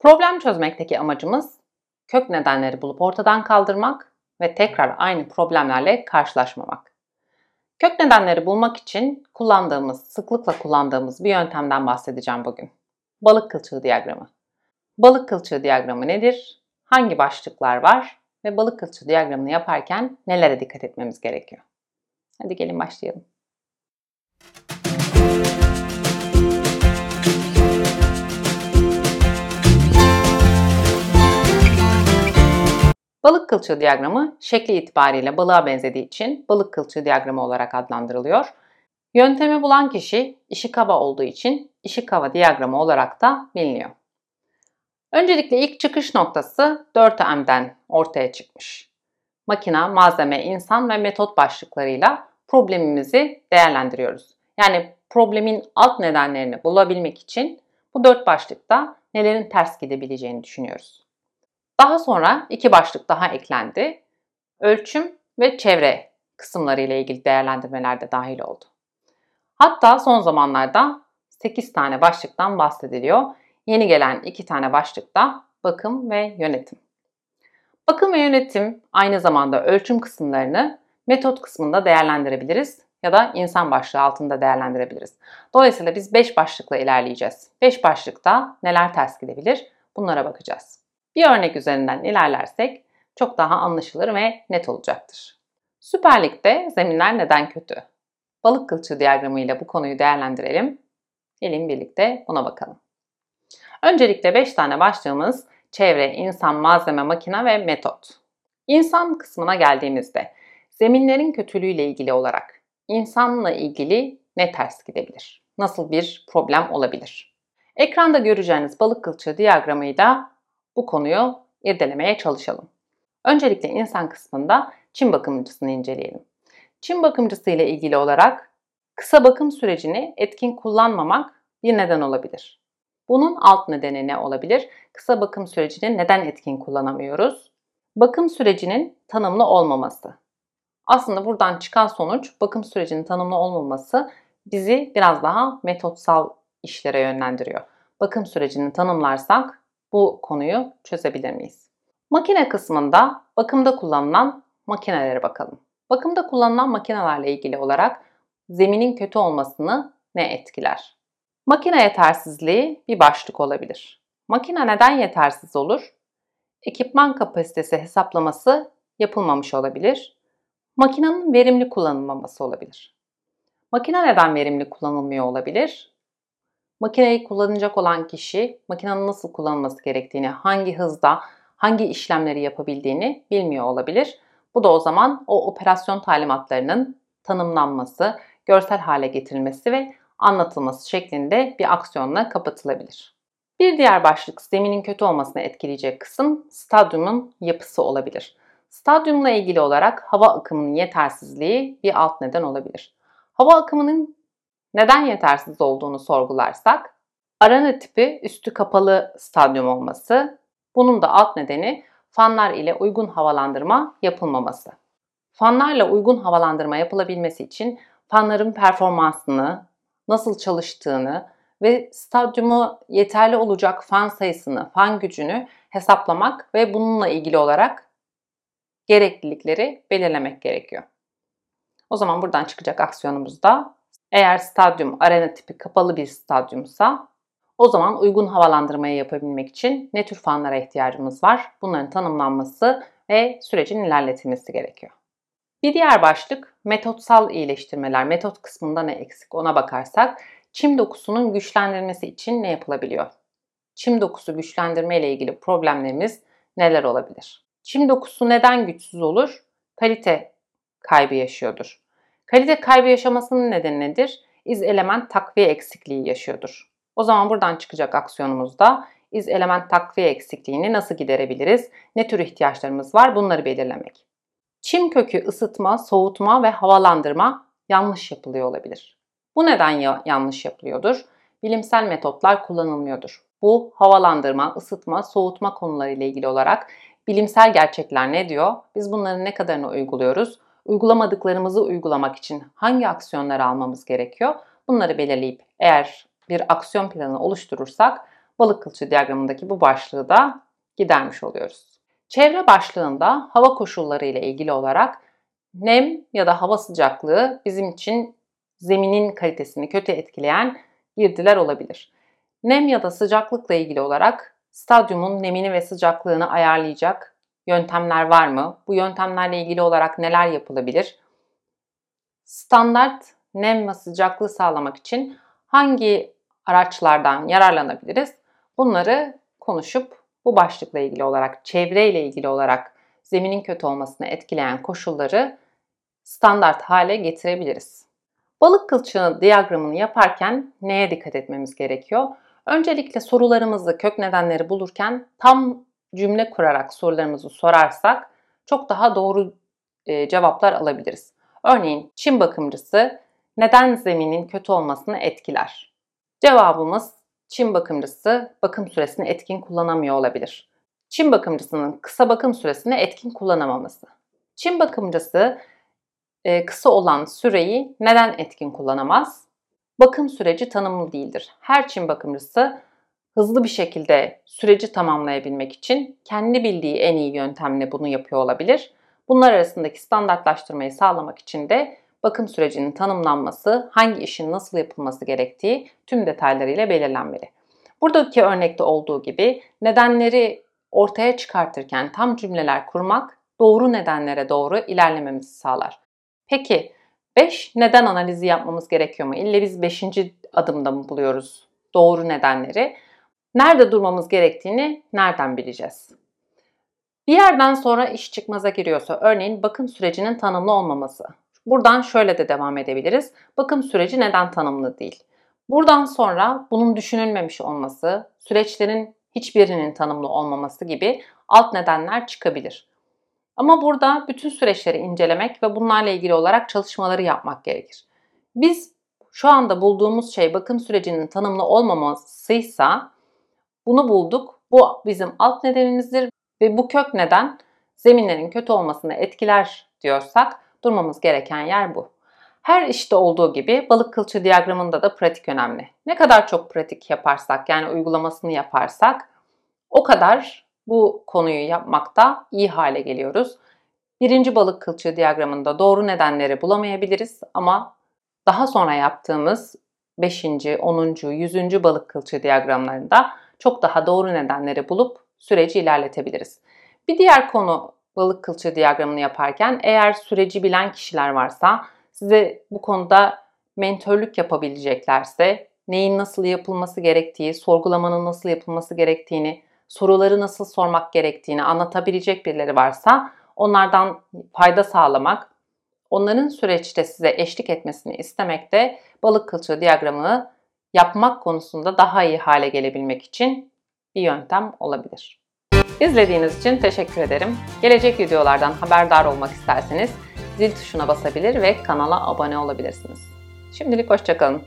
Problem çözmekteki amacımız kök nedenleri bulup ortadan kaldırmak ve tekrar aynı problemlerle karşılaşmamak. Kök nedenleri bulmak için kullandığımız, sıklıkla kullandığımız bir yöntemden bahsedeceğim bugün. Balık kılçığı diyagramı. Balık kılçığı diyagramı nedir? Hangi başlıklar var? Ve balık kılçığı diyagramını yaparken nelere dikkat etmemiz gerekiyor? Hadi gelin başlayalım. Balık kılçığı diyagramı şekli itibariyle balığa benzediği için balık kılçığı diyagramı olarak adlandırılıyor. Yöntemi bulan kişi Ishikawa olduğu için Ishikawa diyagramı olarak da biliniyor. Öncelikle ilk çıkış noktası 4M'den ortaya çıkmış. Makina, malzeme, insan ve metot başlıklarıyla problemimizi değerlendiriyoruz. Yani problemin alt nedenlerini bulabilmek için bu dört başlıkta nelerin ters gidebileceğini düşünüyoruz. Daha sonra iki başlık daha eklendi. Ölçüm ve çevre kısımları ile ilgili değerlendirmeler de dahil oldu. Hatta son zamanlarda 8 tane başlıktan bahsediliyor. Yeni gelen 2 tane başlıkta bakım ve yönetim. Bakım ve yönetim aynı zamanda ölçüm kısımlarını metot kısmında değerlendirebiliriz ya da insan başlığı altında değerlendirebiliriz. Dolayısıyla biz 5 başlıkla ilerleyeceğiz. 5 başlıkta neler ters gidebilir bunlara bakacağız. Bir örnek üzerinden ilerlersek çok daha anlaşılır ve net olacaktır. Süper Lig'de zeminler neden kötü? Balık kılçığı diyagramı ile bu konuyu değerlendirelim. Gelin birlikte buna bakalım. Öncelikle 5 tane başlığımız çevre, insan, malzeme, makine ve metot. İnsan kısmına geldiğimizde zeminlerin kötülüğüyle ilgili olarak insanla ilgili ne ters gidebilir? Nasıl bir problem olabilir? Ekranda göreceğiniz balık kılçığı diyagramıyla bu konuyu irdelemeye çalışalım. Öncelikle insan kısmında çim bakımcısını inceleyelim. Çim bakımcısı ile ilgili olarak kısa bakım sürecini etkin kullanmamak bir neden olabilir. Bunun alt nedeni ne olabilir? Kısa bakım sürecini neden etkin kullanamıyoruz? Bakım sürecinin tanımlı olmaması. Aslında buradan çıkan sonuç bakım sürecinin tanımlı olmaması bizi biraz daha metotsal işlere yönlendiriyor. Bakım sürecini tanımlarsak bu konuyu çözebilir miyiz? Makine kısmında bakımda kullanılan makinelere bakalım. Bakımda kullanılan makinelerle ilgili olarak zeminin kötü olmasını ne etkiler? Makine yetersizliği bir başlık olabilir. Makine neden yetersiz olur? Ekipman kapasitesi hesaplaması yapılmamış olabilir. Makinenin verimli kullanılmaması olabilir. Makine neden verimli kullanılmıyor olabilir? Makineyi kullanacak olan kişi makinenin nasıl kullanılması gerektiğini, hangi hızda, hangi işlemleri yapabildiğini bilmiyor olabilir. Bu da o zaman o operasyon talimatlarının tanımlanması, görsel hale getirilmesi ve anlatılması şeklinde bir aksiyonla kapatılabilir. Bir diğer başlık zeminin kötü olmasını etkileyecek kısım stadyumun yapısı olabilir. Stadyumla ilgili olarak hava akımının yetersizliği bir alt neden olabilir. Hava akımının neden yetersiz olduğunu sorgularsak, arena tipi üstü kapalı stadyum olması, bunun da alt nedeni fanlar ile uygun havalandırma yapılmaması. Fanlarla uygun havalandırma yapılabilmesi için fanların performansını, nasıl çalıştığını ve stadyumu yeterli olacak fan sayısını, fan gücünü hesaplamak ve bununla ilgili olarak gereklilikleri belirlemek gerekiyor. O zaman buradan çıkacak aksiyonumuzda eğer stadyum arena tipi kapalı bir stadyumsa o zaman uygun havalandırmayı yapabilmek için ne tür fanlara ihtiyacımız var? Bunların tanımlanması ve sürecin ilerletilmesi gerekiyor. Bir diğer başlık metotsal iyileştirmeler. Metot kısmında ne eksik ona bakarsak çim dokusunun güçlendirilmesi için ne yapılabiliyor? Çim dokusu güçlendirme ile ilgili problemlerimiz neler olabilir? Çim dokusu neden güçsüz olur? Kalite kaybı yaşıyordur. Kalite kaybı yaşamasının nedeni nedir? İz element takviye eksikliği yaşıyordur. O zaman buradan çıkacak aksiyonumuzda iz element takviye eksikliğini nasıl giderebiliriz? Ne tür ihtiyaçlarımız var? Bunları belirlemek. Çim kökü ısıtma, soğutma ve havalandırma yanlış yapılıyor olabilir. Bu neden ya- yanlış yapılıyordur? Bilimsel metotlar kullanılmıyordur. Bu havalandırma, ısıtma, soğutma konuları ile ilgili olarak bilimsel gerçekler ne diyor? Biz bunların ne kadarını uyguluyoruz? Uygulamadıklarımızı uygulamak için hangi aksiyonları almamız gerekiyor? Bunları belirleyip eğer bir aksiyon planı oluşturursak balık kılçığı diyagramındaki bu başlığı da gidermiş oluyoruz. Çevre başlığında hava koşulları ile ilgili olarak nem ya da hava sıcaklığı bizim için zeminin kalitesini kötü etkileyen girdiler olabilir. Nem ya da sıcaklıkla ilgili olarak stadyumun nemini ve sıcaklığını ayarlayacak yöntemler var mı? Bu yöntemlerle ilgili olarak neler yapılabilir? Standart nem ve sıcaklığı sağlamak için hangi araçlardan yararlanabiliriz? Bunları konuşup bu başlıkla ilgili olarak, çevreyle ilgili olarak zeminin kötü olmasını etkileyen koşulları standart hale getirebiliriz. Balık kılçığı diyagramını yaparken neye dikkat etmemiz gerekiyor? Öncelikle sorularımızı, kök nedenleri bulurken tam cümle kurarak sorularımızı sorarsak çok daha doğru e, cevaplar alabiliriz. Örneğin çim bakımcısı neden zeminin kötü olmasını etkiler? Cevabımız çim bakımcısı bakım süresini etkin kullanamıyor olabilir. Çim bakımcısının kısa bakım süresini etkin kullanamaması. Çim bakımcısı e, kısa olan süreyi neden etkin kullanamaz? Bakım süreci tanımlı değildir. Her çim bakımcısı hızlı bir şekilde süreci tamamlayabilmek için kendi bildiği en iyi yöntemle bunu yapıyor olabilir. Bunlar arasındaki standartlaştırmayı sağlamak için de bakım sürecinin tanımlanması, hangi işin nasıl yapılması gerektiği tüm detaylarıyla belirlenmeli. Buradaki örnekte olduğu gibi nedenleri ortaya çıkartırken tam cümleler kurmak doğru nedenlere doğru ilerlememizi sağlar. Peki 5 neden analizi yapmamız gerekiyor mu? İlle biz 5. adımda mı buluyoruz doğru nedenleri? Nerede durmamız gerektiğini nereden bileceğiz? Bir yerden sonra iş çıkmaza giriyorsa, örneğin bakım sürecinin tanımlı olmaması. Buradan şöyle de devam edebiliriz. Bakım süreci neden tanımlı değil? Buradan sonra bunun düşünülmemiş olması, süreçlerin hiçbirinin tanımlı olmaması gibi alt nedenler çıkabilir. Ama burada bütün süreçleri incelemek ve bunlarla ilgili olarak çalışmaları yapmak gerekir. Biz şu anda bulduğumuz şey bakım sürecinin tanımlı olmamasıysa bunu bulduk. Bu bizim alt nedenimizdir ve bu kök neden zeminlerin kötü olmasını etkiler diyorsak durmamız gereken yer bu. Her işte olduğu gibi balık kılçığı diyagramında da pratik önemli. Ne kadar çok pratik yaparsak yani uygulamasını yaparsak o kadar bu konuyu yapmakta iyi hale geliyoruz. Birinci balık kılçığı diyagramında doğru nedenleri bulamayabiliriz ama daha sonra yaptığımız 5. 10. 100. balık kılçığı diyagramlarında çok daha doğru nedenleri bulup süreci ilerletebiliriz. Bir diğer konu balık kılçığı diyagramını yaparken eğer süreci bilen kişiler varsa size bu konuda mentörlük yapabileceklerse neyin nasıl yapılması gerektiği, sorgulamanın nasıl yapılması gerektiğini, soruları nasıl sormak gerektiğini anlatabilecek birileri varsa onlardan fayda sağlamak, onların süreçte size eşlik etmesini istemek de balık kılçığı diyagramını yapmak konusunda daha iyi hale gelebilmek için bir yöntem olabilir. İzlediğiniz için teşekkür ederim. Gelecek videolardan haberdar olmak isterseniz zil tuşuna basabilir ve kanala abone olabilirsiniz. Şimdilik hoşçakalın.